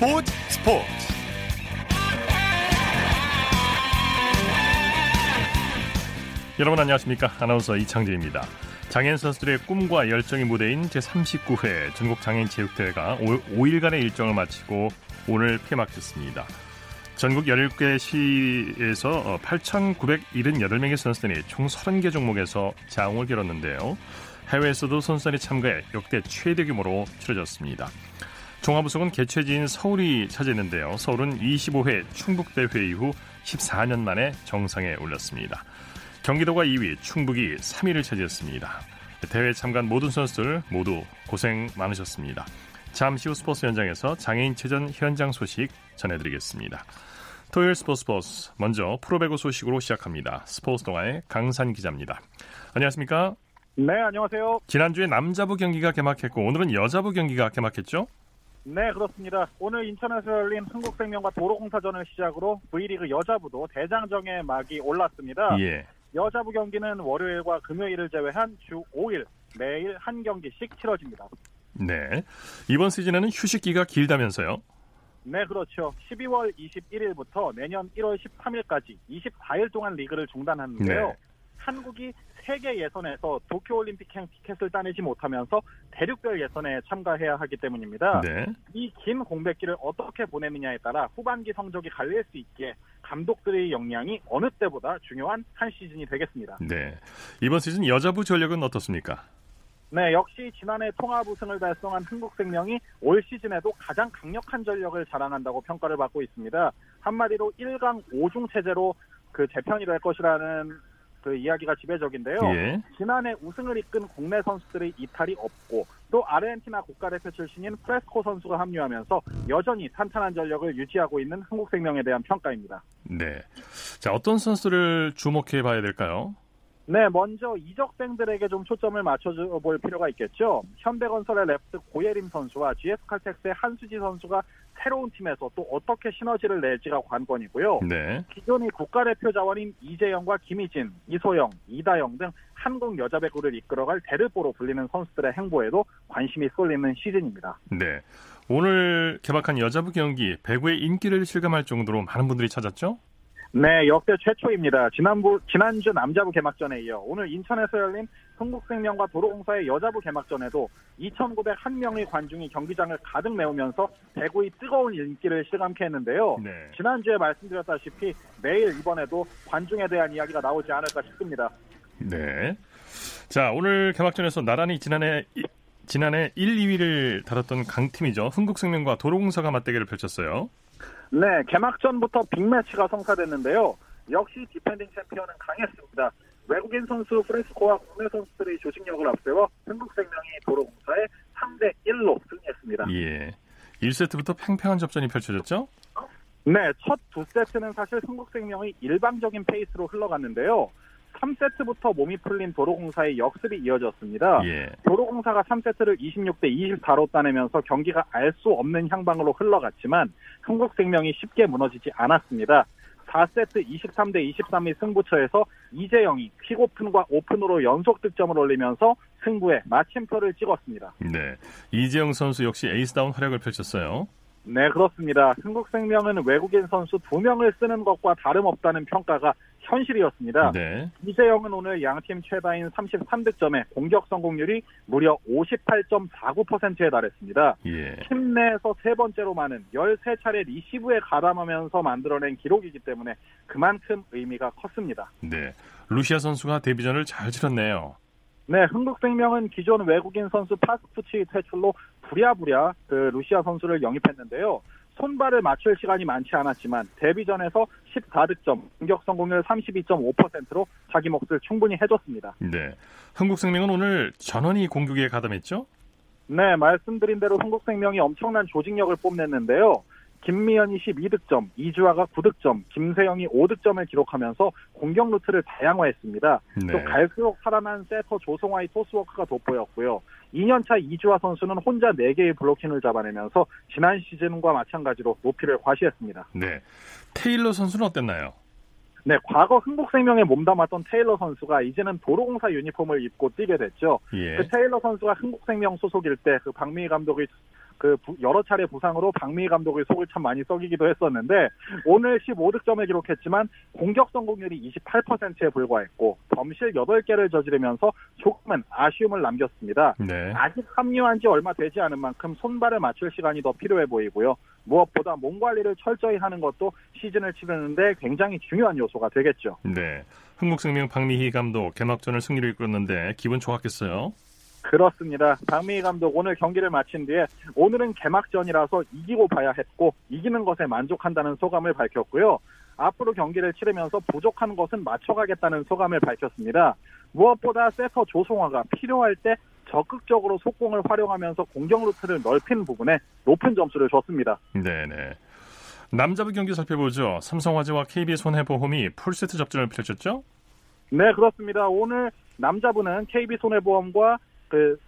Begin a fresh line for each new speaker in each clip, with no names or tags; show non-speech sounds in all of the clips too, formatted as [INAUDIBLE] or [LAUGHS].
스포츠 스포츠 여러분 안녕하십니까 아나운서 이창진입니다 장애인 선수들의 꿈과 열정이 무대인 제39회 전국 장애인 체육대회가 5일간의 일정을 마치고 오늘 폐막했습니다 전국 17개 시에서 8,978명의 선수들이 총 30개 종목에서 장을 겨뤘는데요. 해외에서도 선수단이 참가해 역대 최대 규모로 치러졌습니다. 종합우승은 개최지인 서울이 차지했는데요. 서울은 25회 충북대회 이후 14년 만에 정상에 올랐습니다. 경기도가 2위, 충북이 3위를 차지했습니다. 대회 참가한 모든 선수들 모두 고생 많으셨습니다. 잠시 후 스포츠 현장에서 장애인 체전 현장 소식 전해드리겠습니다. 토요일 스포츠 스포츠 먼저 프로배구 소식으로 시작합니다. 스포츠 동아의 강산 기자입니다. 안녕하십니까?
네, 안녕하세요.
지난주에 남자부 경기가 개막했고 오늘은 여자부 경기가 개막했죠?
네, 그렇습니다. 오늘 인천에서 열린 한국생명과 도로공사전을 시작으로 V리그 여자부도 대장정의 막이 올랐습니다.
예.
여자부 경기는 월요일과 금요일을 제외한 주 5일 매일 한 경기씩 치러집니다.
네. 이번 시즌에는 휴식기가 길다면서요?
네, 그렇죠. 12월 21일부터 내년 1월 13일까지 24일 동안 리그를 중단하는데요.
네.
한국이 세계 예선에서 도쿄올림픽행 티켓을 따내지 못하면서 대륙별 예선에 참가해야 하기 때문입니다.
네.
이긴 공백기를 어떻게 보내느냐에 따라 후반기 성적이 갈릴 수 있게 감독들의 역량이 어느 때보다 중요한 한 시즌이 되겠습니다.
네. 이번 시즌 여자부 전력은 어떻습니까?
네, 역시 지난해 통합 우승을 달성한 흥국생명이 올 시즌에도 가장 강력한 전력을 자랑한다고 평가를 받고 있습니다. 한마디로 1강 5중 체제로 그 재편이 될 것이라는 그 이야기가 지배적인데요.
예.
지난해 우승을 이끈 국내 선수들의 이탈이 없고 또 아르헨티나 국가대표 출신인 프레스코 선수가 합류하면서 여전히 탄탄한 전력을 유지하고 있는 한국생명에 대한 평가입니다.
네. 자, 어떤 선수를 주목해 봐야 될까요?
네, 먼저 이적생들에게 좀 초점을 맞춰볼 필요가 있겠죠. 현대건설의 랩스 고예림 선수와 GS칼텍스의 한수지 선수가 새로운 팀에서 또 어떻게 시너지를 낼지가 관건이고요.
네.
기존의 국가대표 자원인 이재영과 김희진, 이소영, 이다영 등 한국 여자 배구를 이끌어갈 대르보로 불리는 선수들의 행보에도 관심이 쏠리는 시즌입니다.
네. 오늘 개막한 여자부 경기 배구의 인기를 실감할 정도로 많은 분들이 찾았죠?
네, 역대 최초입니다. 지난부, 지난주 남자부 개막전에 이어 오늘 인천에서 열린 흥국생명과 도로공사의 여자부 개막전에도 2,901명의 관중이 경기장을 가득 메우면서 배구의 뜨거운 인기를 실감케 했는데요.
네.
지난주에 말씀드렸다시피 매일 이번에도 관중에 대한 이야기가 나오지 않을까 싶습니다.
네. 자, 오늘 개막전에서 나란히 지난해 이- 지난해 1, 2위를 다퉜던 강팀이죠. 흥국생명과 도로공사가 맞대결을 펼쳤어요.
네, 개막전부터 빅매치가 성사됐는데요. 역시 디펜딩 챔피언은 강했습니다. 외국인 선수 프레스코와 국내 선수들의 조직력을 앞세워 흥국생명이 도로공사에 3대 1로 승리했습니다.
예. 1세트부터 팽팽한 접전이 펼쳐졌죠?
네, 첫 두 세트는 사실 흥국생명이 일방적인 페이스로 흘러갔는데요. 3세트부터 몸이 풀린 도로공사의 역습이 이어졌습니다.
예.
도로공사가 3세트를 26대 24로 따내면서 경기가 알 수 없는 향방으로 흘러갔지만 흥국생명이 쉽게 무너지지 않았습니다. 4세트 23대 23의 승부처에서 이재영이 퀵오픈과 오픈으로 연속 득점을 올리면서 승부에 마침표를 찍었습니다.
네. 이재영 선수 역시 에이스다운 활약을 펼쳤어요.
네, 그렇습니다. 흥국생명은 외국인 선수 두 명을 쓰는 것과 다름없다는 평가가 현실이었습니다.
네.
이재영은 오늘 양팀 최다인 33득점에 공격 성공률이 무려 58.49%에 달했습니다.
예.
팀 내에서 세 번째로 많은 13차례 리시브에 가담하면서 만들어낸 기록이기 때문에 그만큼 의미가 컸습니다.
네. 루시아 선수가 데뷔전을 잘 치렀네요.
네, 흥국생명은 기존 외국인 선수 파스푸치 퇴출로 부랴부랴 그 루시아 선수를 영입했는데요. 손발을 맞출 시간이 많지 않았지만 데뷔전에서 14득점, 공격 성공률 32.5%로 자기 몫을 충분히 해줬습니다.
네. 흥국생명은 오늘 전원이 공격에 가담했죠?
네, 말씀드린 대로 흥국생명이 엄청난 조직력을 뽐냈는데요. 김미연이 12득점, 이주아가 9득점, 김세영이 5득점을 기록하면서 공격 루트를 다양화했습니다.
네.
또 갈수록 살아난 세터 조송화의 토스워크가 돋보였고요. 2년차 이주아 선수는 혼자 4개의 블로킹을 잡아내면서 지난 시즌과 마찬가지로 높이를 과시했습니다.
네. 테일러 선수는 어땠나요?
네, 과거 흥국생명에 몸담았던 테일러 선수가 이제는 도로공사 유니폼을 입고 뛰게 됐죠.
예.
그 테일러 선수가 흥국생명 소속일 때 그 박미희 감독의 그 여러 차례 부상으로 박미희 감독의 속을 참 많이 썩이기도 했었는데 오늘 15득점을 기록했지만 공격 성공률이 28%에 불과했고 범실 8개를 저지르면서 조금은 아쉬움을 남겼습니다. 네. 아직 합류한 지 얼마 되지 않은 만큼 손발을 맞출 시간이 더 필요해 보이고요. 무엇보다 몸 관리를 철저히 하는 것도 시즌을 치르는데 굉장히 중요한 요소가 되겠죠.
네. 흥국생명 박미희 감독 개막전을 승리로 이끌었는데 기분 좋았겠어요?
그렇습니다. 박미희 감독 오늘 경기를 마친 뒤에 오늘은 개막전이라서 이기고 봐야 했고 이기는 것에 만족한다는 소감을 밝혔고요. 앞으로 경기를 치르면서 부족한 것은 맞춰가겠다는 소감을 밝혔습니다. 무엇보다 세터 조송화가 필요할 때 적극적으로 속공을 활용하면서 공격 루트를 넓힌 부분에 높은 점수를 줬습니다.
네네. 남자부 경기 살펴보죠. 삼성화재와 KB손해보험이 풀세트 접전을 펼쳤죠?
네, 그렇습니다. 오늘 남자부는 KB손해보험과 그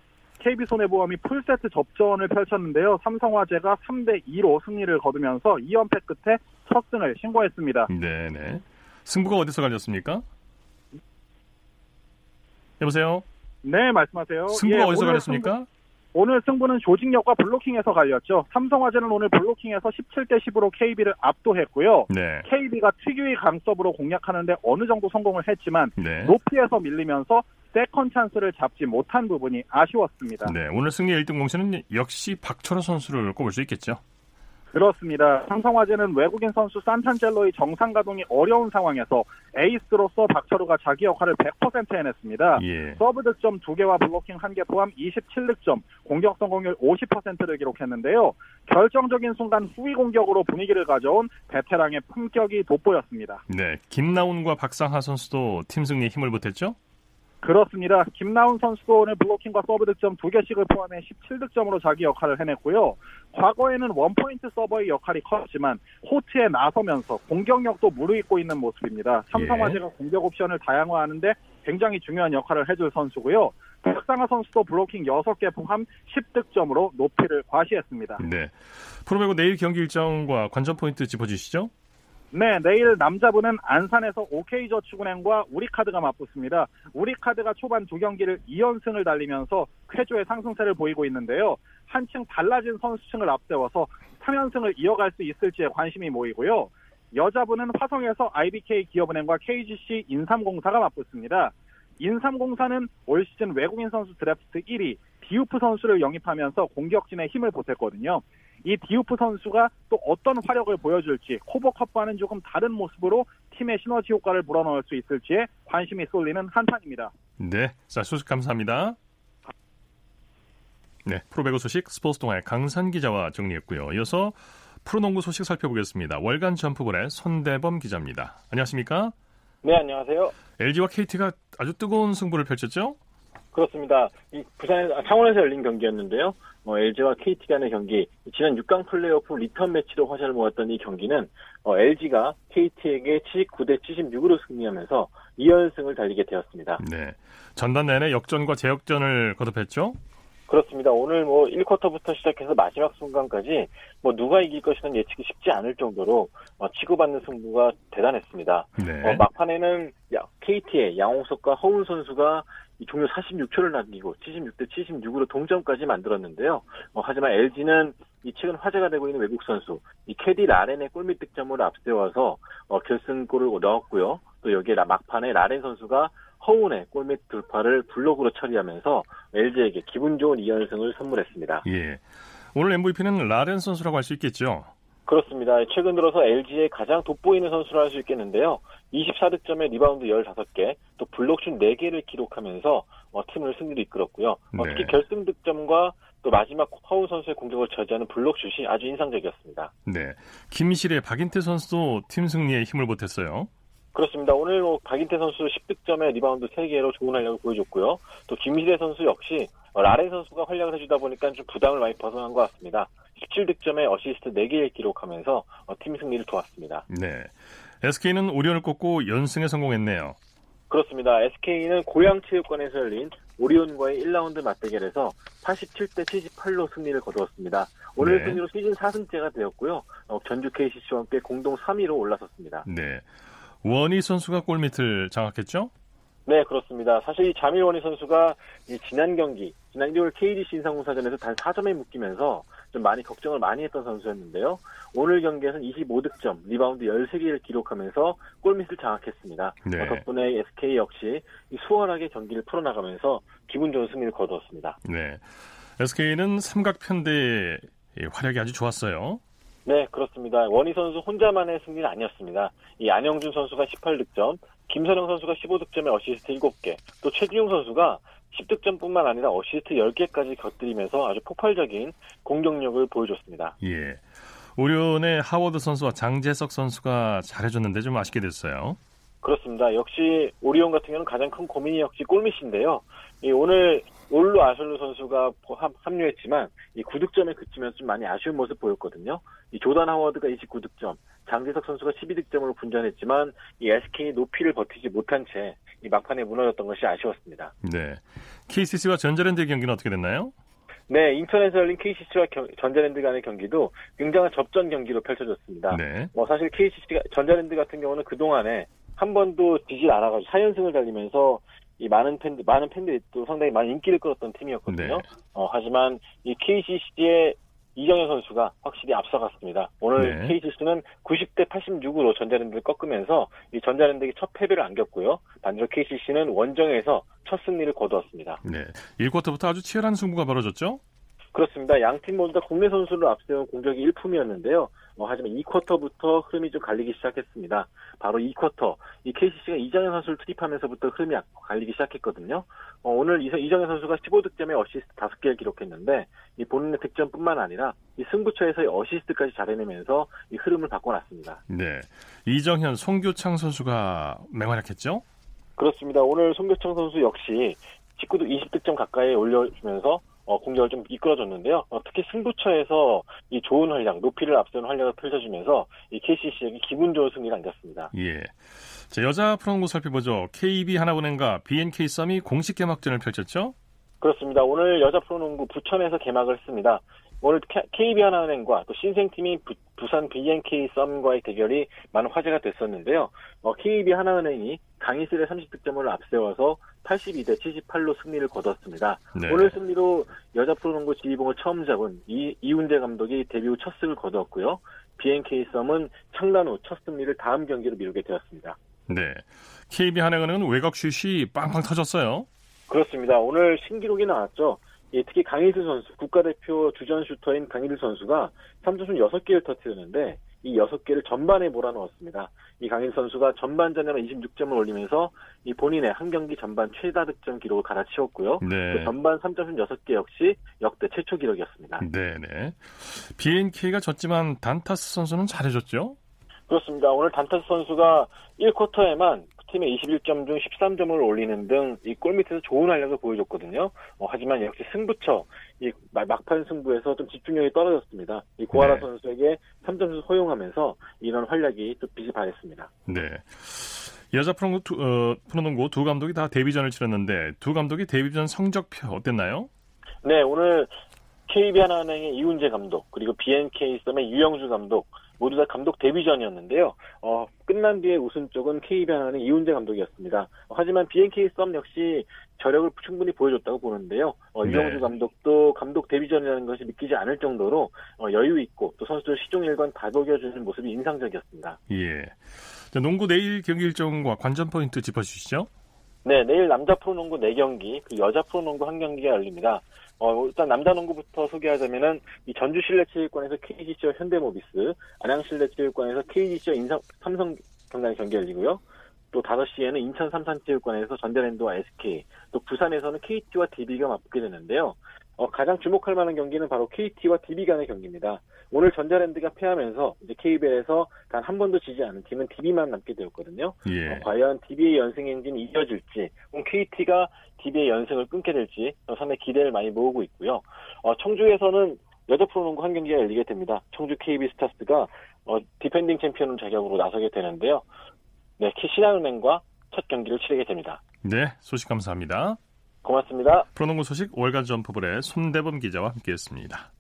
KB 손해보험이 풀세트 접전을 펼쳤는데요. 삼성화재가 3대 2로 승리를 거두면서 2연패 끝에 첫 승을 신고했습니다.
네 네. 승부가 어디서 갈렸습니까? 여보세요.
네, 말씀하세요.
승부가 예, 어디서 갈렸습니까? 승부...
오늘 승부는 조직력과 블로킹에서 갈렸죠. 삼성화재는 오늘 블로킹에서 17대 10으로 KB를 압도했고요. 네. KB가 특유의 강서브로 공략하는데 어느 정도 성공을 했지만 네. 높이에서 밀리면서 세컨 찬스를 잡지 못한 부분이 아쉬웠습니다.
네, 오늘 승리 1등 공신은 역시 박철우 선수를 꼽을 수 있겠죠.
그렇습니다. 삼성화재는 외국인 선수 산탄젤로의 정상 가동이 어려운 상황에서 에이스로서 박철우가 자기 역할을 100% 해냈습니다. 예. 서브 득점 2개와 블로킹 1개 포함 27득점, 공격 성공률 50%를 기록했는데요. 결정적인 순간 후위 공격으로 분위기를 가져온 베테랑의 품격이 돋보였습니다.
네, 김나운과 박상하 선수도 팀 승리에 힘을 보탰죠?
그렇습니다. 김나운 선수도 오늘 블로킹과 서브 득점 두 개씩을 포함해 17득점으로 자기 역할을 해냈고요. 과거에는 원포인트 서버의 역할이 컸지만 코트에 나서면서 공격력도 무르익고 있는 모습입니다. 삼성화재가 예. 공격 옵션을 다양화하는데 굉장히 중요한 역할을 해줄 선수고요. 박상하 선수도 블로킹 6개 포함 10득점으로 높이를 과시했습니다.
네. 프로배구 내일 경기 일정과 관전 포인트 짚어주시죠.
네, 내일 남자부는 안산에서 OK저축은행과 우리카드가 맞붙습니다. 우리카드가 초반 두 경기를 2연승을 달리면서 쾌조의 상승세를 보이고 있는데요. 한층 달라진 선수층을 앞세워서 3연승을 이어갈 수 있을지에 관심이 모이고요. 여자부는 화성에서 IBK 기업은행과 KGC 인삼공사가 맞붙습니다. 인삼공사는 올 시즌 외국인 선수 드래프트 1위 디우프 선수를 영입하면서 공격진에 힘을 보탰거든요. 이 디우프 선수가 또 어떤 화력을 보여줄지 코보컵과는 조금 다른 모습으로 팀의 시너지 효과를 불어넣을 수 있을지에 관심이 쏠리는 한판입니다.
네, 자 소식 감사합니다. 네, 프로배구 소식 스포츠 동아의 강산 기자와 정리했고요. 이어서 프로농구 소식 살펴보겠습니다. 월간 점프볼의 손대범 기자입니다. 안녕하십니까?
네, 안녕하세요.
LG와 KT가 아주 뜨거운 승부를 펼쳤죠?
그렇습니다. 이 부산 창원에서 열린 경기였는데요. 어, LG와 KT 간의 경기, 지난 6강 플레이오프 리턴 매치로 화제를 모았던 이 경기는 어, LG가 KT에게 79대 76으로 승리하면서 2연승을 달리게 되었습니다.
네. 전반 내내 역전과 재역전을 거듭했죠?
그렇습니다. 오늘 뭐 1쿼터부터 시작해서 마지막 순간까지 뭐 누가 이길 것이든 예측이 쉽지 않을 정도로 어, 치고받는 승부가 대단했습니다. 네. 어, 막판에는 KT의 양홍석과 허운 선수가 이 종료 46초를 남기고 76대 76으로 동점까지 만들었는데요. 어, 하지만 LG는 이 최근 화제가 되고 있는 외국 선수 이 캐디 라렌의 골밑 득점을 앞세워서 어, 결승골을 넣었고요. 또 여기에 막판에 라렌 선수가 허운의 골밑 돌파를 블록으로 처리하면서 LG에게 기분 좋은 2연승을 선물했습니다.
예. 오늘 MVP는 라렌 선수라고 할 수 있겠죠?
그렇습니다. 최근 들어서 LG의 가장 돋보이는 선수로 할수 있겠는데요. 24득점에 리바운드 15개, 또 블록슛 4개를 기록하면서 어, 팀을 승리로 이끌었고요. 어, 네. 특히 결승 득점과 또 마지막 허훈 선수의 공격을 저지하는 블록슛이 아주 인상적이었습니다.
네. 김시래 박인태 선수도 팀 승리에 힘을 보탰어요.
그렇습니다. 오늘 뭐 박인태 선수 10득점에 리바운드 3개로 좋은 활약을 보여줬고요. 또 김시래 선수 역시 라렌 선수가 활약을 해주다 보니까 좀 부담을 많이 벗어난 것 같습니다. 17득점에 어시스트 4개를 기록하면서 어, 팀 승리를 도왔습니다.
네. SK는 오리온을 꺾고 연승에 성공했네요.
그렇습니다. SK는 고양체육관에서 열린 오리온과의 1라운드 맞대결에서 87대 78로 승리를 거두었습니다. 오늘 네. 승리로 시즌 4승째가 되었고요. 어, 전주 KCC와 함께 공동 3위로 올라섰습니다.
네. 워니 선수가 골밑을 장악했죠?
네, 그렇습니다. 사실 이 자밀 워니 선수가 이 지난 경기, 지난 일요일 KGC 인삼공사전에서 단 4점에 묶이면서 좀 많이 걱정을 많이 했던 선수였는데요. 오늘 경기에서는 25득점, 리바운드 13개를 기록하면서 골밑을 장악했습니다. 네. 덕분에 SK 역시 수월하게 경기를 풀어나가면서 기분 좋은 승리를 거두었습니다.
네. SK는 삼각 편대의 활약이 아주 좋았어요.
네, 그렇습니다. 워니 선수 혼자만의 승리는 아니었습니다. 이 안영준 선수가 18득점, 김선형 선수가 15득점에 어시스트 7개, 또 최준용 선수가 10득점뿐만 아니라 어시스트 10개까지 곁들이면서 아주 폭발적인 공격력을 보여줬습니다.
예. 오리온의 하워드 선수와 장재석 선수가 잘해줬는데 좀 아쉽게 됐어요.
그렇습니다. 역시 오리온 같은 경우는 가장 큰 고민이 역시 골밑인데요. 오늘 올루 아숄루 선수가 합류했지만 이 9득점에 그치면서 좀 많이 아쉬운 모습 보였거든요. 이 조단 하워드가 29득점, 장재석 선수가 12득점으로 분전했지만 이 SK 높이를 버티지 못한 채 이 막판에 무너졌던 것이 아쉬웠습니다.
네. KCC와 전자랜드 경기는 어떻게 됐나요?
네, 인천에서 열린 KCC와 경, 전자랜드 간의 경기도 굉장한 접전 경기로 펼쳐졌습니다. 네. 뭐 사실 KCC가 전자랜드 같은 경우는 그 동안에 한 번도 지질 않아가지고 4연승을 달리면서 이 많은 팬들, 많은 팬들이 또 상당히 많은 인기를 끌었던 팀이었거든요. 네. 어, 하지만 이 KCC의 이정현 선수가 확실히 앞서갔습니다. 오늘 네. KCC는 90대 86으로 전자랜드를 꺾으면서 이 전자랜드에게 첫 패배를 안겼고요. 반대로 KCC는 원정에서 첫 승리를 거두었습니다.
네. 1쿼터부터 아주 치열한 승부가 벌어졌죠?
그렇습니다. 양 팀 모두 다 국내 선수를 앞세운 공격이 일품이었는데요. 어, 하지만 2쿼터부터 흐름이 좀 갈리기 시작했습니다. 바로 2쿼터, 이 KCC가 이정현 선수를 투입하면서부터 흐름이 갈리기 시작했거든요. 어, 오늘 이정현 선수가 15득점에 어시스트 5개를 기록했는데 이 본인의 득점뿐만 아니라 이 승부처에서의 어시스트까지 잘해내면서 이 흐름을 바꿔놨습니다.
네, 이정현, 송교창 선수가 맹활약했죠?
그렇습니다. 오늘 송교창 선수 역시 19득 20득점 가까이 올려주면서 어, 공격을 좀 이끌어줬는데요. 어, 특히 승부처에서 이 좋은 활약, 높이를 앞세우는 활약을 펼쳐주면서 이 KCC에게 기분 좋은 승리를 안겼습니다.
예. 자, 여자 프로농구 살펴보죠. KB 하나은행과 BNK 썸이 공식 개막전을 펼쳤죠?
그렇습니다. 오늘 여자 프로농구 부천에서 개막을 했습니다. 오늘 KB 하나은행과 또 신생팀인 부, 산 BNK 썸과의 대결이 많은 화제가 됐었는데요. 어, KB 하나은행이 강희슬의 30득점을 앞세워서 82대 78로 승리를 거뒀습니다. 네. 오늘 승리로 여자 프로농구 지휘봉을 처음 잡은 이, 이훈재 감독이 데뷔 후 첫 승을 거두었고요. BNK 썸은 창단 후 첫 승리를 다음 경기로 미루게 되었습니다.
네. KB 한행은행 외곽 슛이 빵빵 터졌어요.
그렇습니다. 오늘 신기록이 나왔죠. 예, 특히 강희슬 선수, 국가대표 주전 슈터인 강희슬 선수가 3점슛 6개를 터뜨렸는데 이 6개를 전반에 몰아넣었습니다. 이 강인 선수가 전반전에만 26점을 올리면서 이 본인의 한 경기 전반 최다 득점 기록을 갈아치웠고요. 네. 그 전반 3점슛 6개 역시 역대 최초 기록이었습니다.
네네. BNK가 졌지만 단타스 선수는 잘해줬죠?
그렇습니다. 오늘 단타스 선수가 1쿼터에만 팀의 21점 중 13점을 올리는 등 이 골밑에서 좋은 활약을 보여줬거든요. 어, 하지만 역시 승부처 이 막판 승부에서 좀 집중력이 떨어졌습니다. 이 고아라 네. 선수에게 3점을 허용하면서 이런 활약이 또 빛이 발했습니다.
네. 여자 프로농구, 두, 어, 프로농구 두 감독이 다 데뷔전을 치렀는데 두 감독이 데뷔전 성적표 어땠나요?
네, 오늘 KB하나은행의 이훈재 감독 그리고 BNK 썸의 유영주 감독 모두 다 감독 데뷔전이었는데요. 어, 끝난 뒤에 우승 쪽은 KB하나는 이훈재 감독이었습니다. 어, 하지만 BNK 썸 역시 저력을 충분히 보여줬다고 보는데요. 어, 네. 유영주 감독도 감독 데뷔전이라는 것이 믿기지 않을 정도로 어, 여유 있고 또 선수들 시종일관 다독여주는 모습이 인상적이었습니다.
예. 자, 농구 내일 경기 일정과 관전 포인트 짚어주시죠.
네, 내일 남자 프로농구 4경기, 그 여자 프로농구 1경기가 열립니다. 어, 일단 남자 농구부터 소개하자면은 이 전주 실내체육관에서 KGC와 현대모비스, 안양 실내체육관에서 KGC와 인삼, 삼성 경단이 경기 열리고요. 또 5시에는 인천 삼산체육관에서 전자랜드와 SK, 또 부산에서는 KT와 DB가 맞붙게 되는데요. 어, 가장 주목할 만한 경기는 바로 KT와 DB 간의 경기입니다. 오늘 전자랜드가 패하면서 이제 KBL에서 단 한 번도 지지 않은 팀은 DB만 남게 되었거든요. 예. 어, 과연 DB의 연승 행진이 이어질지, 혹은 KT가 DB의 연승을 끊게 될지 상당히 기대를 많이 모으고 있고요. 어, 청주에서는 여자 프로농구 한 경기가 열리게 됩니다. 청주 KB 스타스가 어, 디펜딩 챔피언 자격으로 나서게 되는데요. 네, 신한은행과 첫 경기를 치르게 됩니다.
네, 소식 감사합니다.
고맙습니다.
프로농구 소식 월간 점프볼의 손대범 기자와 함께했습니다.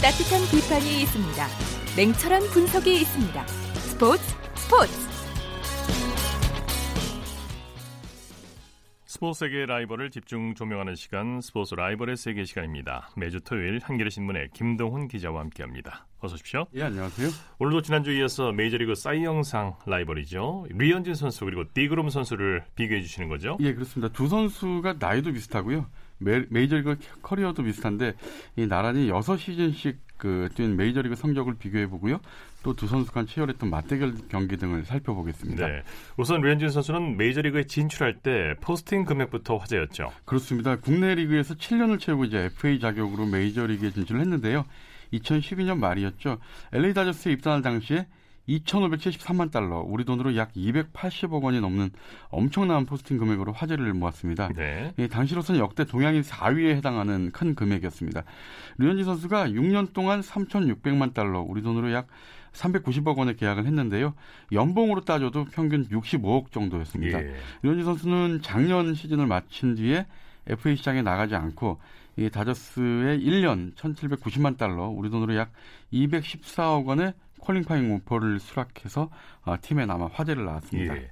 따뜻한 비판이 있습니다. 냉철한 분석이 있습니다. 스포츠 스포츠
스포츠 세계 라이벌을 집중 조명하는 시간 스포츠 라이벌의 세계 시간입니다. 매주 토요일 한겨레 신문의 김동훈 기자와 함께합니다. 어서 오십시오.
예, 안녕하세요.
오늘도 지난주 이어서 메이저리그 사이영상 라이벌이죠. 류현진 선수 그리고 디그롬 선수를 비교해 주시는 거죠?
예, 그렇습니다. 두 선수가 나이도 비슷하고요. 메, 메이저리그 커리어도 비슷한데 이 나란히 6시즌씩 그 뛴 메이저리그 성적을 비교해 보고요. 또 두 선수 간 치열했던 맞대결 경기 등을 살펴보겠습니다. 네.
우선 류현진 선수는 메이저리그에 진출할 때 포스팅 금액부터 화제였죠.
그렇습니다. 국내 리그에서 7년을 채우고 이제 FA 자격으로 메이저리그에 진출을 했는데요. 2012년 말이었죠. LA 다저스에 입단할 당시에 2,573만 달러, 우리 돈으로 약 280억 원이 넘는 엄청난 포스팅 금액으로 화제를 모았습니다. 네. 예, 당시로서는 역대 동양인 4위에 해당하는 큰 금액이었습니다. 류현진 선수가 6년 동안 3,600만 달러, 우리 돈으로 약 390억 원에 계약을 했는데요. 연봉으로 따져도 평균 65억 정도였습니다. 예. 류현진 선수는 작년 시즌을 마친 뒤에 FA 시장에 나가지 않고 이 다저스의 1년 1,790만 달러, 우리 돈으로 약 214억 원의 퀄링파잉 오퍼를 수락해서 어, 팀에 남아 화제를 낳았습니다. 예.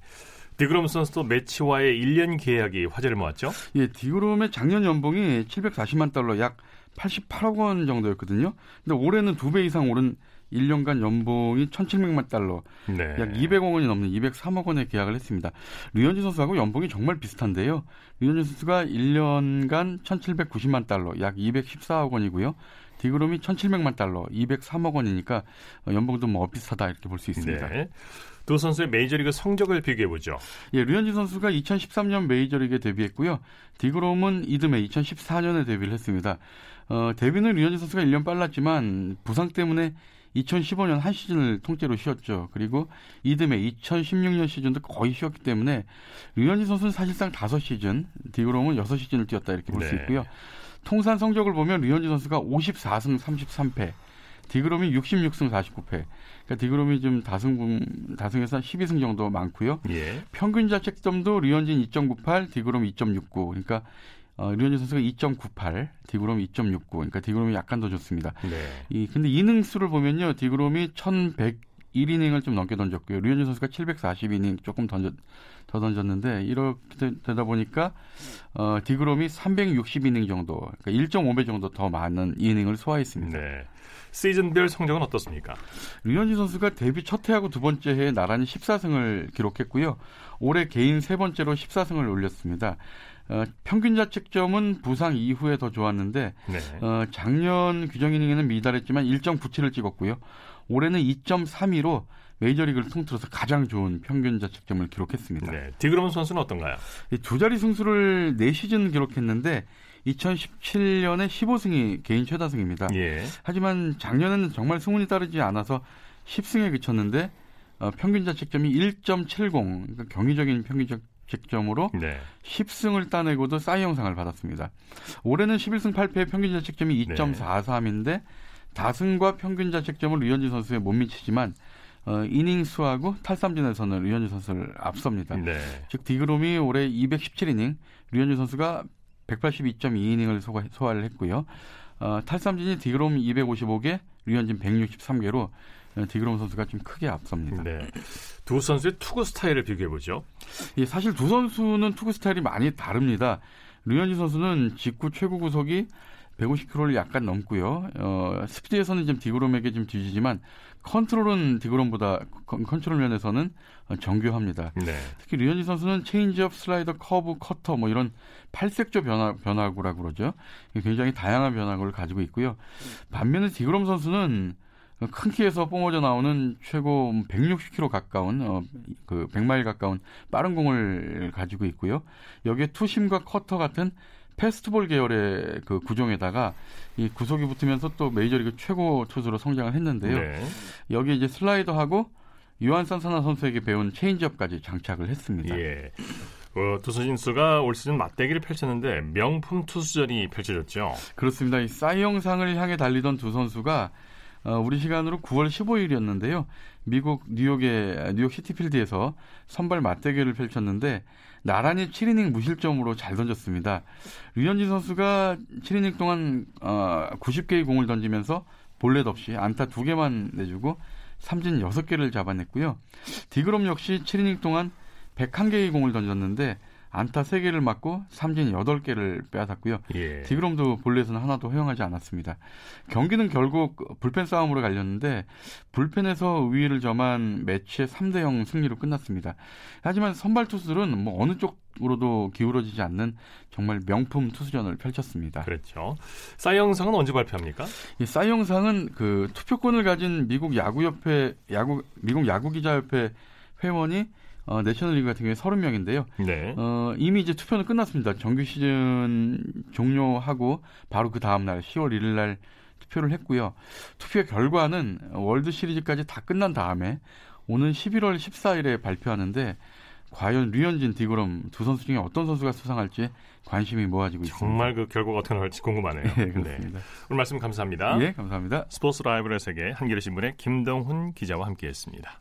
디그롬 선수도 매치와의 1년 계약이 화제를 모았죠?
예, 디그롬의 작년 연봉이 740만 달러 약 88억 원 정도였거든요. 근데 올해는 두 배 이상 오른 1년간 연봉이 1,700만 달러, 네. 약 200억 원이 넘는 203억 원에 계약을 했습니다. 류현진 선수하고 연봉이 정말 비슷한데요. 류현진 선수가 1년간 1,790만 달러, 약 214억 원이고요. 디그롬이 1,700만 달러, 203억 원이니까 연봉도 뭐 비슷하다 이렇게 볼 수 있습니다. 네.
두 선수의 메이저리그 성적을 비교해 보죠.
예, 류현진 선수가 2013년 메이저리그에 데뷔했고요. 디그롬은 이듬해 2014년에 데뷔를 했습니다. 어, 데뷔는 류현진 선수가 1년 빨랐지만 부상 때문에 2015년 한 시즌을 통째로 쉬었죠. 그리고 이듬해 2016년 시즌도 거의 쉬었기 때문에 류현진 선수는 사실상 5시즌, 디그롬은 6시즌을 뛰었다 이렇게 볼수 네. 있고요. 통산 성적을 보면 류현진 선수가 54승 33패, 디그롬이 66승 49패. 그러니까 디그롬이 좀 다승 다승에서 12승 정도 많고요. 예. 평균 자책점도 류현진 2.98, 디그롬 2.69. 그러니까 어, 류현진 선수가 2.98, 디그롬 2.69. 그러니까 디그롬이 약간 더 좋습니다. 네. 이 근데 이닝 수를 보면요. 디그롬이 1101이닝을 좀 넘게 던졌고요. 류현진 선수가 740이닝 조금 던졌 더 던졌는데 이렇게 되다 보니까 어 디그롬이 360이닝 정도, 그러니까 1.5배 정도 더 많은 이닝을 소화했습니다. 네.
시즌별 성적은 어떻습니까?
류현진 선수가 데뷔 첫 해하고 두 번째 해에 나란히 14승을 기록했고요. 올해 개인 세 번째로 14승을 올렸습니다. 어, 평균 자책점은 부상 이후에 더 좋았는데 네. 어, 작년 규정 이닝에는 미달했지만 1.97을 찍었고요. 올해는 2.32로 메이저리그를 통틀어서 가장 좋은 평균 자책점을 기록했습니다. 네.
디그롬 선수는 어떤가요?
두 자리 승수를 4시즌 기록했는데 2017년에 15승이 개인 최다승입니다. 예. 하지만 작년에는 정말 승운이 따르지 않아서 10승에 그쳤는데 어, 평균 자책점이 1.70 그러니까 경이적인 평균 자책점으로 네. 10승을 따내고도 싸이 영상을 받았습니다. 올해는 11승 8패 평균 자책점이 2.43인데 다승과 평균 자책점을 류현진 선수에 못 미치지만 어, 이닝 수하고 탈삼진에서는 류현진 선수를 앞섭니다. 네. 즉 디그롬이 올해 217이닝, 류현진 선수가 182.2이닝을 소화, 를 했고요. 어, 탈삼진이 디그롬 255개, 류현진 163개로 어, 디그롬 선수가 좀 크게 앞섭니다. 네.
두 선수의 투구 스타일을 비교해 보죠.
예, 사실 두 선수는 투구 스타일이 많이 다릅니다. 류현진 선수는 직구 최고 구속이 150km를 약간 넘고요. 어, 스피드에서는 좀 디그롬에게 좀 뒤지지만 컨트롤은 디그롬보다 컨트롤 면에서는 정교합니다. 네. 특히 류현진 선수는 체인지업, 슬라이더, 커브, 커터 뭐 이런 팔색조 변화 변화구라고 그러죠. 굉장히 다양한 변화구를 가지고 있고요. 반면에 디그롬 선수는 큰 키에서 뿜어져 나오는 최고 160km 가까운 어, 그 100마일 가까운 빠른 공을 가지고 있고요. 여기에 투심과 커터 같은 패스트볼 계열의 그 구종에다가 이 구속이 붙으면서 또 메이저리그 최고 투수로 성장을 했는데요. 네. 여기 이제 슬라이더하고 요한 산타나 선수에게 배운 체인지업까지 장착을 했습니다. 예.
어, 투수 진수가 올 시즌 맞대기를 펼쳤는데 명품 투수전이 펼쳐졌죠.
그렇습니다. 이 사이영상을 향해 달리던 두 선수가 어, 우리 시간으로 9월 15일이었는데요. 미국 뉴욕의 뉴욕 시티필드에서 선발 맞대결을 펼쳤는데 나란히 7이닝 무실점으로 잘 던졌습니다. 류현진 선수가 7이닝 동안 어, 90개의 공을 던지면서 볼넷 없이 안타 2개만 내주고 삼진 6개를 잡아냈고요. 디그롬 역시 7이닝 동안 101개의 공을 던졌는데 안타 3개를 맞고 삼진 8개를 빼앗았고요. 예. 디그롬도 볼넷은 하나도 허용하지 않았습니다. 경기는 결국 불펜 싸움으로 갈렸는데 불펜에서 우위를 점한 매치의 3대 0 승리로 끝났습니다. 하지만 선발 투수들은 뭐 어느 쪽으로도 기울어지지 않는 정말 명품 투수전을 펼쳤습니다.
그렇죠. 사이영상은 언제 발표합니까?
이 사이영상은 그 투표권을 가진 미국 야구협회 야구 미국 야구기자협회 회원이 어, 내셔널리그 같은 경우에 30명인데요. 네. 어, 이미 이제 투표는 끝났습니다. 정규 시즌 종료하고 바로 그 다음 날 10월 1일 날 투표를 했고요. 투표 결과는 월드 시리즈까지 다 끝난 다음에 오는 11월 14일에 발표하는데 과연 류현진, 디그럼 두 선수 중에 어떤 선수가 수상할지 관심이 모아지고 있습니다.
정말 그 결과가 어떻게 나올지 궁금하네요. [LAUGHS] 네,
그렇습니다. 네.
오늘 말씀 감사합니다.
예, 감사합니다.
스포츠 라이브의 세계 한겨레 신문의 김동훈 기자와 함께했습니다.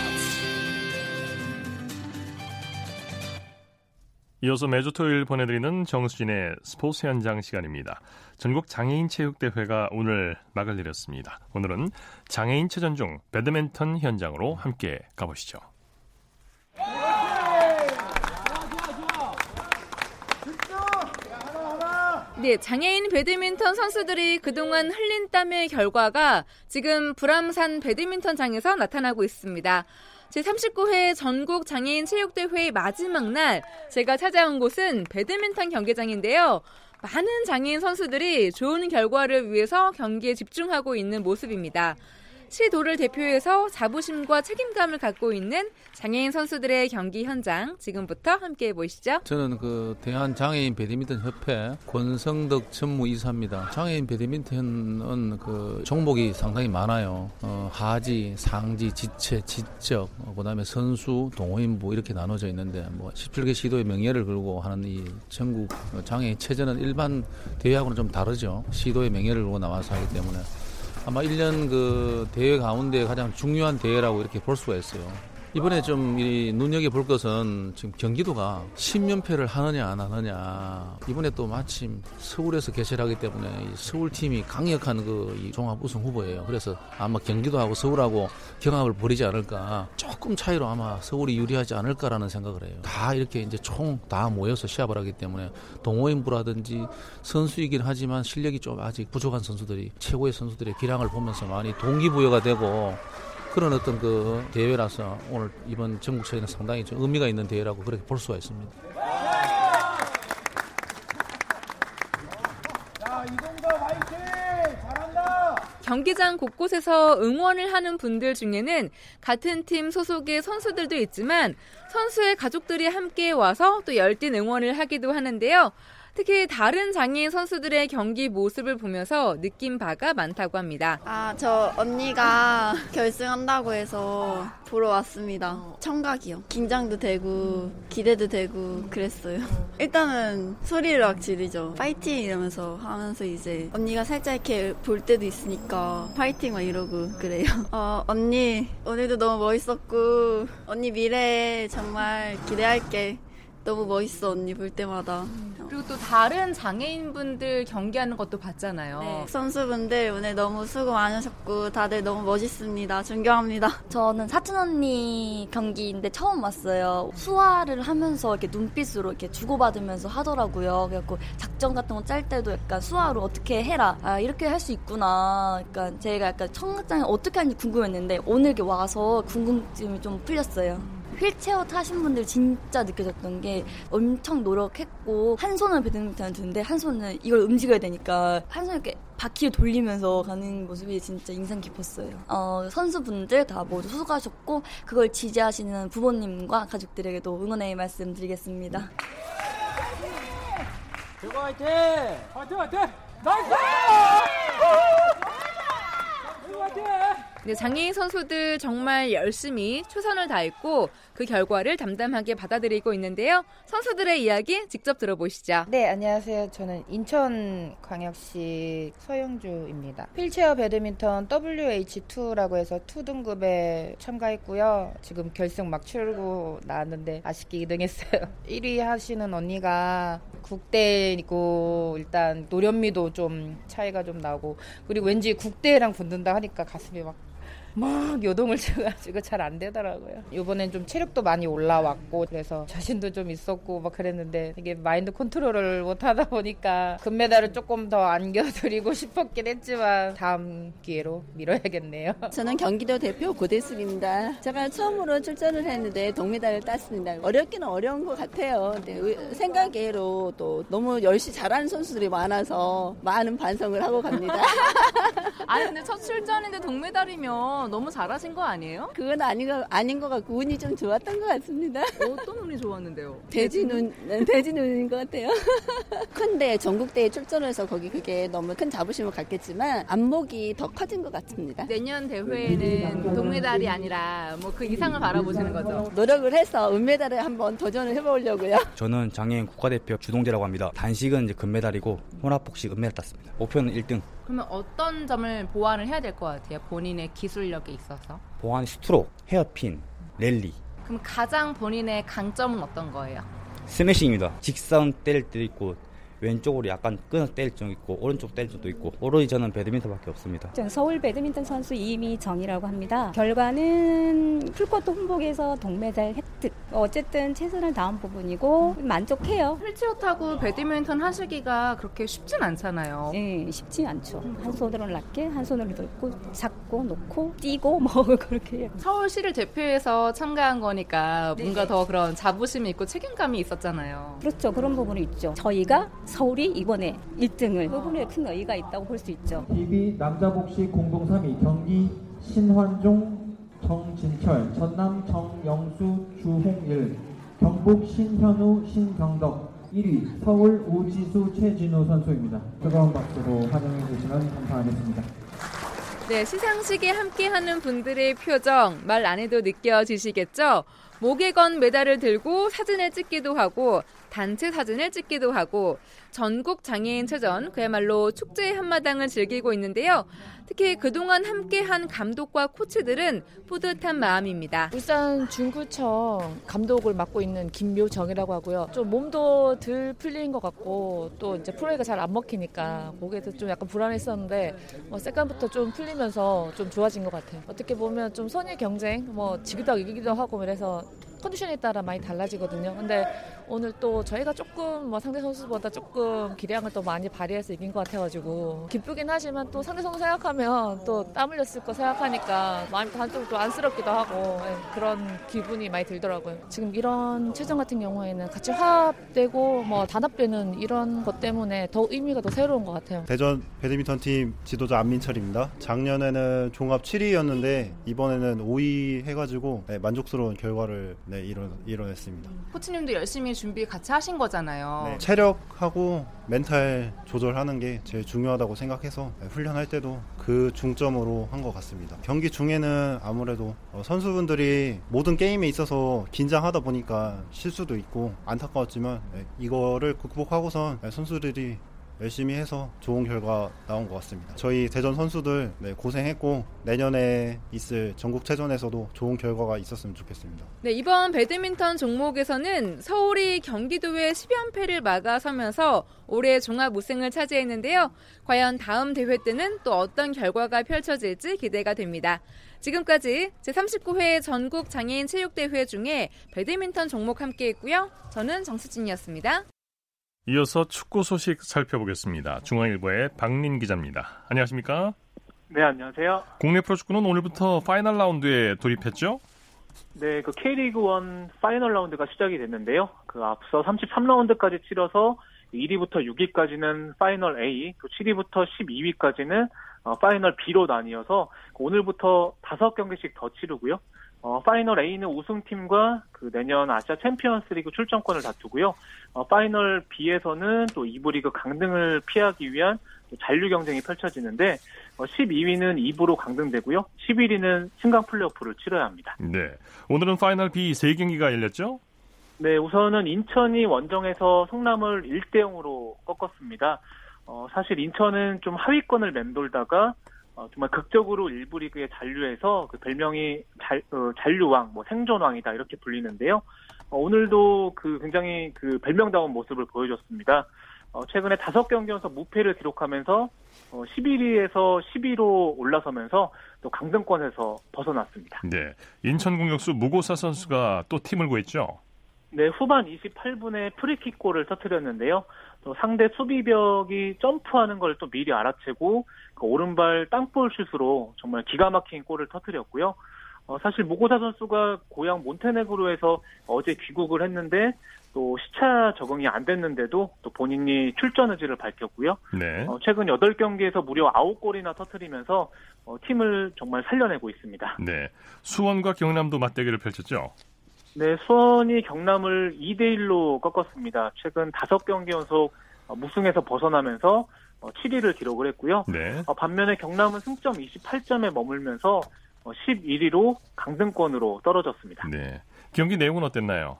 이어서 매주 토요일 보내드리는 정수진의 스포츠 현장 시간입니다. 전국 장애인 체육대회가 오늘 막을 내렸습니다. 오늘은 장애인 체전 중 배드민턴 현장으로 함께 가보시죠.
네, 장애인 배드민턴 선수들이 그동안 흘린 땀의 결과가 지금 불암산 배드민턴장에서 나타나고 있습니다. 제39회 전국 장애인 체육대회 마지막 날 제가 찾아온 곳은 배드민턴 경기장인데요. 많은 장애인 선수들이 좋은 결과를 위해서 경기에 집중하고 있는 모습입니다. 시도를 대표해서 자부심과 책임감을 갖고 있는 장애인 선수들의 경기 현장 지금부터 함께 보시죠.
저는 그 대한 장애인 배드민턴 협회 권성덕 전무 이사입니다. 장애인 배드민턴은 그 종목이 상당히 많아요. 어, 하지, 상지, 지체, 지적, 어, 그다음에 선수, 동호인부 이렇게 나눠져 있는데 뭐 17개 시도의 명예를 걸고 하는 이 전국 장애인 체전은 일반 대회하고는 좀 다르죠. 시도의 명예를 걸고 나와서 하기 때문에 아마 1년 그 대회 가운데 가장 중요한 대회라고 이렇게 볼 수가 있어요. 이번에 좀 눈여겨 볼 것은 지금 경기도가 10연패를 하느냐 안 하느냐 이번에 또 마침 서울에서 개최하기 때문에 서울 팀이 강력한 그 종합 우승 후보예요. 그래서 아마 경기도하고 서울하고 경합을 벌이지 않을까 조금 차이로 아마 서울이 유리하지 않을까라는 생각을 해요. 다 이렇게 이제 총 다 모여서 시합을 하기 때문에 동호인부라든지 선수이긴 하지만 실력이 좀 아직 부족한 선수들이 최고의 선수들의 기량을 보면서 많이 동기부여가 되고 그런 어떤 그 대회라서 오늘 이번 전국체에는 상당히 좀 의미가 있는 대회라고 그렇게 볼 수가 있습니다.
경기장 곳곳에서 응원을 하는 분들 중에는 같은 팀 소속의 선수들도 있지만 선수의 가족들이 함께 와서 또 열띤 응원을 하기도 하는데요. 특히 다른 장애인 선수들의 경기 모습을 보면서 느낀 바가 많다고 합니다.
아, 저 언니가 결승한다고 해서 보러 왔습니다. 청각이요. 긴장도 되고 기대도 되고 그랬어요. 일단은 소리를 막 지르죠. 파이팅 이러면서 하면서 이제 언니가 살짝 이렇게 볼 때도 있으니까 파이팅 막 이러고 그래요. [LAUGHS] 어, 언니 오늘도 너무 멋있었고 언니 미래에 정말 기대할게. 너무 멋있어 언니 볼 때마다.
그리고 또 다른 장애인분들 경기하는 것도 봤잖아요. 네.
선수분들 오늘 너무 수고 많으셨고 다들 너무 멋있습니다. 존경합니다.
저는 사촌 언니 경기인데 처음 왔어요. 수화를 하면서 이렇게 눈빛으로 이렇게 주고받으면서 하더라고요. 그래갖고 작전 같은 거 짤 때도 약간 수화로 어떻게 해라. 아 이렇게 할 수 있구나. 그러니까 제가 약간 청각장애 어떻게 하는지 궁금했는데 오늘 이렇게 와서 궁금증이 좀 풀렸어요. 휠체어 타신 분들 진짜 느껴졌던 게 엄청 노력했고 한 손을 배드민턴을 드는데 한 손은 이걸 움직여야 되니까 한 손을 이렇게 바퀴를 돌리면서 가는 모습이 진짜 인상 깊었어요. 어, 선수분들 다 모두 수고하셨고 그걸 지지하시는 부모님과 가족들에게도 응원의 말씀 드리겠습니다.
대구 화이팅! 화이팅 화이팅! 나이스! 대구 화이팅!
장애인 선수들 정말 열심히 최선을 다했고 그 결과를 담담하게 받아들이고 있는데요. 선수들의 이야기 직접 들어보시죠.
네, 안녕하세요. 저는 인천광역시 서영주입니다. 휠체어 배드민턴 WH2라고 해서 2등급에 참가했고요. 지금 결승 막 치르고 나왔는데 아쉽게 2등했어요. 1위 [LAUGHS] 하시는 언니가 국대이고 일단 노련미도 좀 차이가 좀 나고 그리고 왠지 국대랑 붙는다 하니까 가슴이 막 막 요동을 쳐가지고 잘 안 되더라고요. 이번엔 좀 체력도 많이 올라왔고 그래서 자신도 좀 있었고 막 그랬는데 이게 마인드 컨트롤을 못 하다 보니까 금메달을 조금 더 안겨드리고 [LAUGHS] 싶었긴 했지만 다음 기회로 미뤄야겠네요. [LAUGHS]
저는 경기도 대표 고대숙입니다. 제가 처음으로 출전을 했는데 동메달을 땄습니다. 어렵기는 어려운 것 같아요. 근데 생각외로 또 너무 열심히 잘하는 선수들이 많아서 많은 반성을 하고 갑니다. [LAUGHS]
아니 근데 첫 출전인데 동메달이면 너무 잘하신 거 아니에요?
그건 아닌 거, 아닌 것 같고 운이 좀 좋았던 것 같습니다.
어떤 운이 좋았는데요?
돼지 눈, 네, 돼지 눈인 것 같아요. [LAUGHS] 근데 전국대회 출전해서 거기 그게 너무 큰 자부심을 갖겠지만 안목이 더 커진 것 같습니다.
내년 대회에는 동메달이 아니라 뭐 그 이상을 바라보시는 거죠?
노력을 해서 은메달을 한번 도전을 해보려고요.
저는 장애인 국가대표 주동재라고 합니다. 단식은 이제 금메달이고 혼합복식 은메달 땄습니다. 목표는 1등.
그러면 어떤 점을 보완을 해야 될 것 같아요? 본인의 기술력에 있어서?
보완 스트로크, 헤어핀, 랠리.
그럼 가장 본인의 강점은 어떤 거예요?
스매싱입니다. 직선 때릴 때도 있고 왼쪽으로 약간 끊어 때릴 적 있고 오른쪽 때릴 적도 있고 오로지 저는 배드민턴밖에 없습니다.
저는 서울 배드민턴 선수 이미정이라고 합니다. 결과는 풀코트 혼복에서 동메달 획득. 어쨌든 최선을 다한 부분이고 만족해요.
휠체어 타고 배드민턴 하시기가 그렇게 쉽진 않잖아요.
네, 쉽지 않죠. 한 손으로 낮게, 한 손으로 들고 잡고 놓고 뛰고 [LAUGHS] 뭐 그렇게 해요.
서울시를 대표해서 참가한 거니까 뭔가 더 그런 자부심이 있고 책임감이 있었잖아요.
그렇죠. 그런 부분이 있죠. 저희가 서울이 이번에 1등을 그 부분에 큰 의의가 있다고 볼 수 있죠.
DB 남자복식 공동 3위 경기 신환종 정진철 전남 정영수 주홍일 경북 신현우 신경덕 1위 서울 우지수 최진우 선수입니다. 뜨거운 박수로 환영해 주시면 감사하겠습니다.
네, 시상식에 함께하는 분들의 표정 말 안 해도 느껴지시겠죠? 목에 건 메달을 들고 사진을 찍기도 하고 단체 사진을 찍기도 하고 전국 장애인 체전 그야말로 축제의 한마당을 즐기고 있는데요. 특히 그동안 함께한 감독과 코치들은 뿌듯한 마음입니다.
울산 중구청 감독을 맡고 있는 김묘정이라고 하고요. 좀 몸도 덜 풀린 것 같고 또 이제 프로에가 잘 안 먹히니까 거기에서 좀 약간 불안했었는데 뭐 세컨부터 좀 풀리면서 좀 좋아진 것 같아요. 어떻게 보면 좀 선의 경쟁, 뭐 지기도 하고 이기기도 하고 이래서 컨디션에 따라 많이 달라지거든요. 근데 오늘 또 저희가 조금 뭐 상대 선수보다 조금 기량을 또 많이 발휘해서 이긴 것 같아가지고 기쁘긴 하지만 또 상대 선수 생각하면 또 땀 흘렸을 거 생각하니까 마음이 한쪽 또 안쓰럽기도 하고 네, 그런 기분이 많이 들더라고요. 지금 이런 최종 같은 경우에는 같이 화합되고 뭐 단합되는 이런 것 때문에 더 의미가 더 새로운 것 같아요.
대전 배드민턴 팀 지도자 안민철입니다. 작년에는 종합 7위였는데 이번에는 5위 해가지고 네, 만족스러운 결과를 네, 이뤄, 이뤄냈습니다.
코치님도 열심히 준비 같이 하신 거잖아요.
네, 체력하고 멘탈 조절하는 게 제일 중요하다고 생각해서 네, 훈련할 때도 그 중점으로 한 것 같습니다. 경기 중에는 아무래도 어, 선수분들이 모든 게임에 있어서 긴장하다 보니까 실수도 있고 안타까웠지만 네, 이거를 극복하고선 네, 선수들이 열심히 해서 좋은 결과 나온 것 같습니다. 저희 대전 선수들 네, 고생했고 내년에 있을 전국체전에서도 좋은 결과가 있었으면 좋겠습니다.
네, 이번 배드민턴 종목에서는 서울이 경기도의 10연패를 막아서면서 올해 종합 우승을 차지했는데요. 과연 다음 대회 때는 또 어떤 결과가 펼쳐질지 기대가 됩니다. 지금까지 제39회 전국 장애인 체육대회 중에 배드민턴 종목 함께 했고요. 저는 정수진이었습니다.
이어서 축구 소식 살펴보겠습니다. 중앙일보의 박린 기자입니다. 안녕하십니까?
네, 안녕하세요.
국내 프로축구는 오늘부터 파이널 라운드에 돌입했죠?
네, 그 K리그 1 파이널 라운드가 시작이 됐는데요. 그 앞서 33라운드까지 치러서 1위부터 6위까지는 파이널 A, 또 7위부터 12위까지는 어, 파이널 B로 나뉘어서 오늘부터 5경기씩 더 치르고요. 어, 파이널 A는 우승팀과 그 내년 아시아 챔피언스리그 출전권을 다투고요. 어, 파이널 B에서는 또 2부 리그 강등을 피하기 위한 잔류 경쟁이 펼쳐지는데 어, 12위는 2부로 강등되고요. 11위는 승강 플레이오프를 치러야 합니다.
네. 오늘은 파이널 B 3경기가 열렸죠?
네, 우선은 인천이 원정에서 성남을 1대 0으로 꺾었습니다. 어, 사실 인천은 좀 하위권을 맴돌다가 어, 정말 극적으로 1부 리그에 잔류해서 그 별명이 잘, 어, 잔류왕, 뭐 생존왕이다 이렇게 불리는데요. 어, 오늘도 그 굉장히 그 별명다운 모습을 보여줬습니다. 어, 최근에 다섯 경기 연속 무패를 기록하면서 어, 11위에서 10위로 올라서면서 또 강등권에서 벗어났습니다.
네, 인천 공격수 무고사 선수가 또 팀을 구했죠.
네, 후반 28분에 프리킥골을 터뜨렸는데요. 또 상대 수비벽이 점프하는 걸 또 미리 알아채고 그 오른발 땅볼 슛으로 정말 기가 막힌 골을 터뜨렸고요. 어, 사실 모고사 선수가 고향 몬테네그로에서 어제 귀국을 했는데 또 시차 적응이 안 됐는데도 또 본인이 출전 의지를 밝혔고요.
네.
어, 최근 8경기에서 무려 9골이나 터뜨리면서 어, 팀을 정말 살려내고 있습니다.
네. 수원과 경남도 맞대결을 펼쳤죠.
네, 수원이 경남을 2대1로 꺾었습니다. 최근 5경기 연속 어, 무승에서 벗어나면서 7위를 어, 기록을 했고요.
네.
어, 반면에 경남은 승점 28점에 머물면서 11위로 강등권으로 떨어졌습니다.
네. 경기 내용은 어땠나요?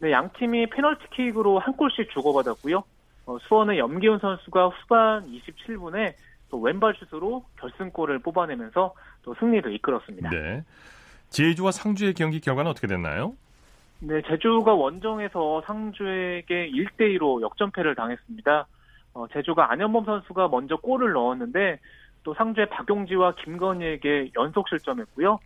네, 양 팀이 페널티킥으로 한 골씩 주고받았고요. 수원의 염기훈 선수가 후반 27분에 또 왼발 슛으로 결승골을 뽑아내면서 또 승리를 이끌었습니다.
네. 제주와 상주의 경기 결과는 어떻게 됐나요?
네, 제주가 원정에서 상주에게 1대2로 역전패를 당했습니다. 어, 제주가 안현범 선수가 먼저 골을 넣었는데 또 상주의 박용지와 김건희에게 연속 실점했고요.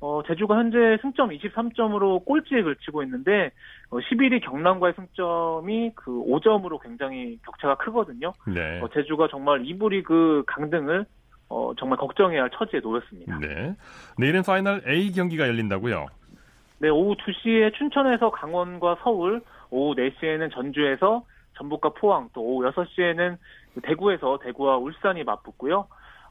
어, 제주가 현재 승점 23점으로 꼴찌에 걸치고 있는데 어, 11위 경남과의 승점이 그 5점으로 굉장히 격차가 크거든요.
네.
어, 제주가 정말 2부 리그 강등을 어, 정말 걱정해야 할 처지에 놓였습니다.
네. 내일은 파이널 A 경기가 열린다고요?
네, 오후 2시에 춘천에서 강원과 서울, 오후 4시에는 전주에서 전북과 포항, 또 오후 6시에는 대구에서 대구와 울산이 맞붙고요.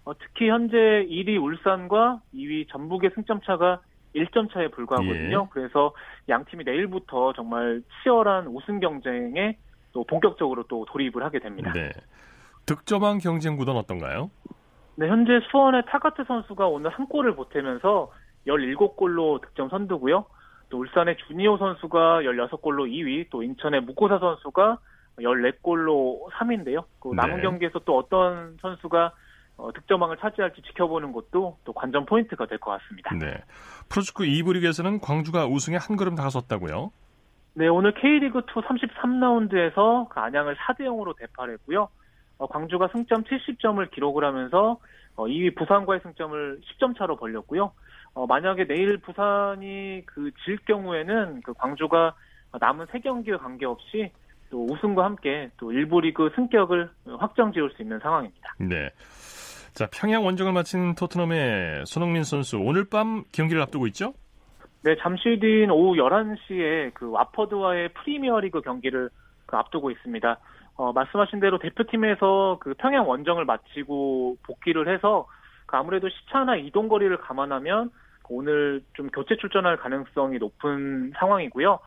어, 특히 현재 1위 울산과 2위 전북의 승점 차가 1점 차에 불과하거든요. 예. 그래서 양 팀이 내일부터 정말 치열한 우승 경쟁에 또 본격적으로 또 돌입을 하게 됩니다.
네. 득점왕 경쟁 구도는 어떤가요?
네, 현재 수원의 타가트 선수가 오늘 한 골을 보태면서 17골로 득점 선두고요. 또 울산의 주니오 선수가 16골로 2위, 또 인천의 무코사 선수가 14골로 3위인데요. 그 남은 네. 경기에서 또 어떤 선수가 어, 득점왕을 차지할지 지켜보는 것도 또 관전 포인트가 될 것 같습니다.
네. 프로축구 2부 리그에서는 광주가 우승에 한 걸음 다가섰다고요?
네, 오늘 K리그2 33라운드에서 그 안양을 4대 0으로 대파했고요. 어, 광주가 승점 70점을 기록을 하면서 어, 2위 부산과의 승점을 10점 차로 벌렸고요. 어, 만약에 내일 부산이 그 질 경우에는 그 광주가 남은 3경기와 관계없이 또 우승과 함께 또 일부 리그 승격을 확정 지을 수 있는 상황입니다.
네. 자, 평양 원정을 마친 토트넘의 손흥민 선수 오늘 밤 경기를 앞두고 있죠?
네, 잠시 뒤인 오후 11시에 그 와퍼드와의 프리미어리그 경기를 그 앞두고 있습니다. 어, 말씀하신 대로 대표팀에서 그 평양 원정을 마치고 복귀를 해서 그 아무래도 시차나 이동 거리를 감안하면 그 오늘 좀 교체 출전할 가능성이 높은 상황이고요.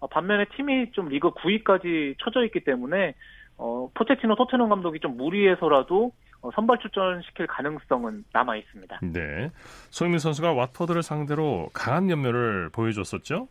어, 반면에 팀이 좀 리그 9위까지 쳐져 있기 때문에 어, 포체티노 토트넘 감독이 좀 무리해서라도 어, 선발 출전시킬 가능성은 남아 있습니다.
네. 손흥민 선수가 왓퍼드를 상대로 강한 연면을 보여줬었죠?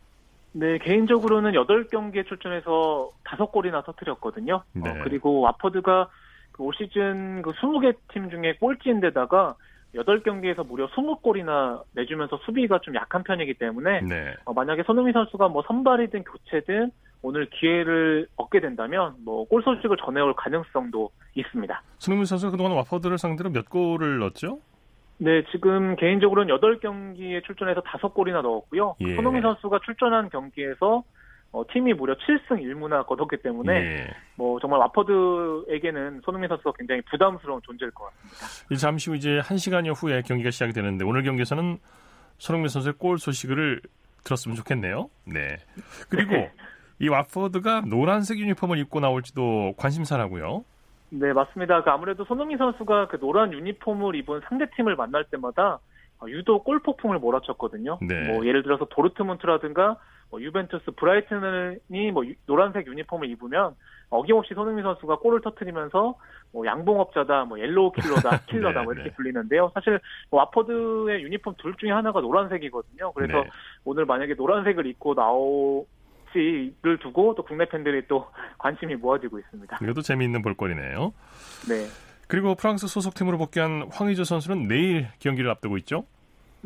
네, 개인적으로는 8경기에 출전해서 5골이나 터뜨렸거든요.
네.
어, 그리고 와퍼드가 그 올 시즌 그 20개 팀 중에 꼴찌인데다가 8경기에서 무려 20골이나 내주면서 수비가 좀 약한 편이기 때문에
네.
어, 만약에 손흥민 선수가 뭐 선발이든 교체든 오늘 기회를 얻게 된다면 뭐 골 소식을 전해올 가능성도 있습니다.
손흥민 선수가 그동안 와퍼드를 상대로 몇 골을 넣었죠?
네, 지금 개인적으로는 8경기에 출전해서 5골이나 넣었고요.
예.
손흥민 선수가 출전한 경기에서 어, 팀이 무려 7승 1무나 거뒀기 때문에
예.
뭐 정말 와퍼드에게는 손흥민 선수가 굉장히 부담스러운 존재일 것 같습니다.
잠시 후 이제 1시간여 후에 경기가 시작이 되는데 오늘 경기에서는 손흥민 선수의 골 소식을 들었으면 좋겠네요. 네. 그리고
네.
이 와퍼드가 노란색 유니폼을 입고 나올지도 관심사라고요.
네, 맞습니다. 그 아무래도 손흥민 선수가 그 노란 유니폼을 입은 상대팀을 만날 때마다 유독 골폭풍을 몰아쳤거든요. 네. 뭐 예를 들어서 도르트문트라든가 뭐 유벤투스 브라이튼이 뭐 노란색 유니폼을 입으면 어김없이 손흥민 선수가 골을 터트리면서 뭐 양봉업자다, 뭐 yellow 킬러다, [LAUGHS] 킬러다 뭐 이렇게 네. 불리는데요. 사실 뭐 와퍼드의 유니폼 둘 중에 하나가 노란색이거든요. 그래서 네. 오늘 만약에 노란색을 입고 나 올지를 두고 또 국내 팬들이 또 관심이 모아지고 있습니다.
이것도 재미있는 볼거리네요.
네.
그리고 프랑스 소속팀으로 복귀한 황의조 선수는 내일 경기를 앞두고 있죠.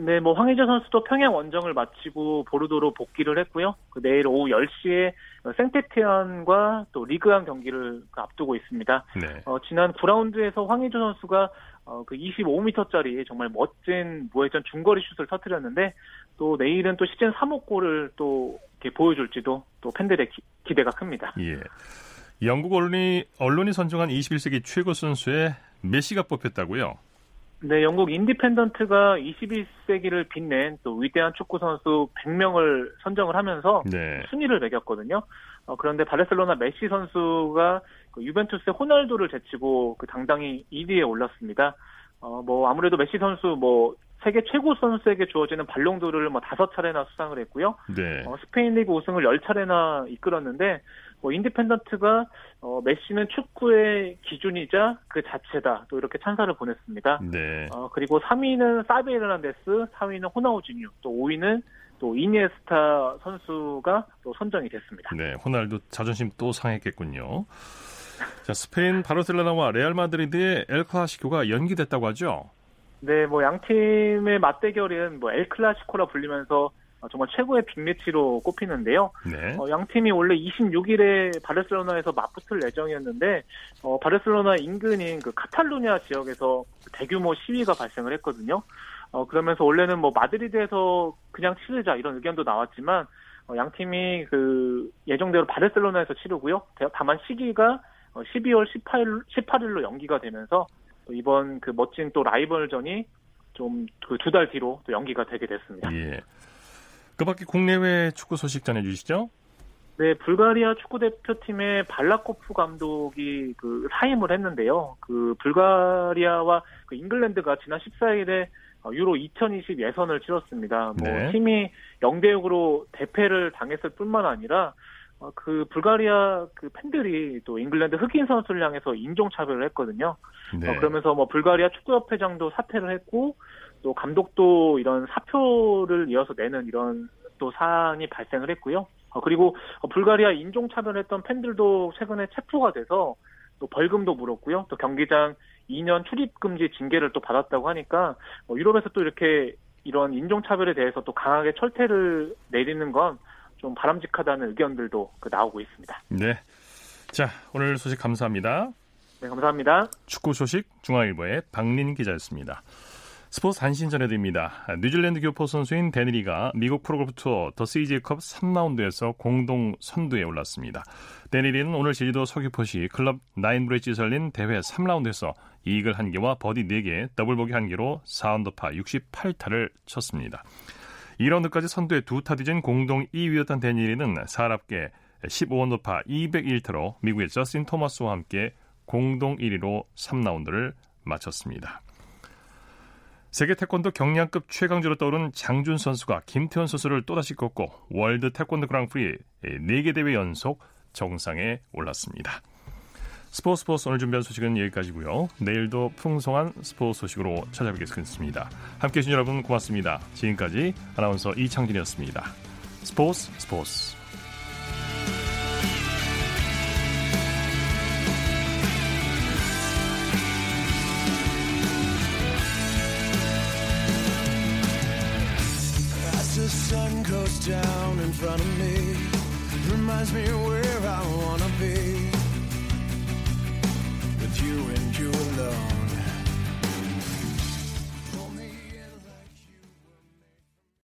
네, 뭐 황의조 선수도 평양 원정을 마치고 보르도로 복귀를 했고요. 그 내일 오후 10시에 생테티안과 또 리그왕 경기를 앞두고 있습니다. 네. 어, 지난 9라운드에서 황의조 선수가 어, 그 25m짜리 정말 멋진 무회전 중거리 슛을 터뜨렸는데 또 내일은 또 시즌 3호 골을 또 이렇게 보여줄지도 또 팬들의 기, 대가 큽니다.
예. 영국 언론이 언론이 선정한 21세기 최고 선수에 메시가 뽑혔다고요?
네, 영국 인디펜던트가 21세기를 빛낸 또 위대한 축구 선수 100명을 선정을 하면서 네. 순위를 매겼거든요. 어, 그런데 바르셀로나 메시 선수가 그 유벤투스의 호날두를 제치고 그 당당히 2위에 올랐습니다. 어, 뭐 아무래도 메시 선수 뭐 세계 최고 선수에게 주어지는 발롱도르를 뭐 다섯 차례나 수상을 했고요. 네. 어, 스페인 리그 우승을 열 차례나 이끌었는데 뭐 인디펜던트가 어, 메시는 축구의 기준이자 그 자체다 또 이렇게 찬사를 보냈습니다. 네. 어, 그리고 3위는 사비 에르난데스, 4위는 호나우지뉴, 또 5위는 또 이니에스타 선수가 또 선정이 됐습니다.
네, 호날두 자존심 또 상했겠군요. 자, 스페인 바르셀로나와 레알 마드리드의 엘 클라시코가 연기됐다고 하죠.
네, 뭐 양 팀의 맞대결은 뭐 엘 클라시코라 불리면서 어, 정말 최고의 빅매치로 꼽히는데요. 네. 어, 양 팀이 원래 26일에 바르셀로나에서 맞붙을 예정이었는데 어, 바르셀로나 인근인 그 카탈루냐 지역에서 대규모 시위가 발생을 했거든요. 어, 그러면서 원래는 뭐 마드리드에서 그냥 치르자 이런 의견도 나왔지만 어, 양 팀이 그 예정대로 바르셀로나에서 치르고요. 다만 시기가 12월 18일 18일로 연기가 되면서 이번 그 멋진 또 라이벌전이 좀 그 두 달 뒤로 또 연기가 되게 됐습니다.
예. 그 밖에 국내외 축구 소식 전해주시죠.
네, 불가리아 축구 대표팀의 발라코프 감독이 그 사임을 했는데요. 그 불가리아와 그 잉글랜드가 지난 14일에 유로 2020 예선을 치렀습니다. 뭐 네. 팀이 0대 6으로 대패를 당했을 뿐만 아니라 어, 그 불가리아 그 팬들이 또 잉글랜드 흑인 선수를 향해서 인종 차별을 했거든요. 네. 어, 그러면서 뭐 불가리아 축구협회장도 사퇴를 했고 또 감독도 이런 사표를 이어서 내는 이런 또 사안이 발생을 했고요. 어, 그리고 불가리아 인종차별했던 팬들도 최근에 체포가 돼서 또 벌금도 물었고요. 또 경기장 2년 출입금지 징계를 또 받았다고 하니까 뭐 유럽에서 또 이렇게 이런 인종차별에 대해서 또 강하게 철퇴를 내리는 건 좀 바람직하다는 의견들도 그 나오고 있습니다.
네. 자, 오늘 소식 감사합니다.
네, 감사합니다.
축구 소식 중앙일보의 박린 기자였습니다. 스포츠 단신 전해드립니다. 뉴질랜드 교포 선수인 대니 리가 미국 프로골프 투어 더 CJ컵 3라운드에서 공동 선두에 올랐습니다. 대니 리는 오늘 제주도 서귀포시 클럽 나인브릿지 열린 대회 3라운드에서 이글 1개와 버디 4개, 더블 보기 1개로 4언더파 68타를 쳤습니다. 2라운드까지 선두에 두 타 뒤진 공동 2위였던 대니 리는 4합계 15언더파 201타로 미국의 저스틴 토마스와 함께 공동 1위로 3라운드를 마쳤습니다. 세계 태권도 경량급 최강자로 떠오른 장준 선수가 김태현 선수를 또다시 꺾고 월드 태권도 그랑프리 4개 대회 연속 정상에 올랐습니다. 스포츠 스포츠 오늘 준비한 소식은 여기까지고요. 내일도 풍성한 스포츠 소식으로 찾아뵙겠습니다. 함께해 주신 여러분 고맙습니다. 지금까지 아나운서 이창진이었습니다. 스포츠 스포츠 down in front of me. Reminds me where I want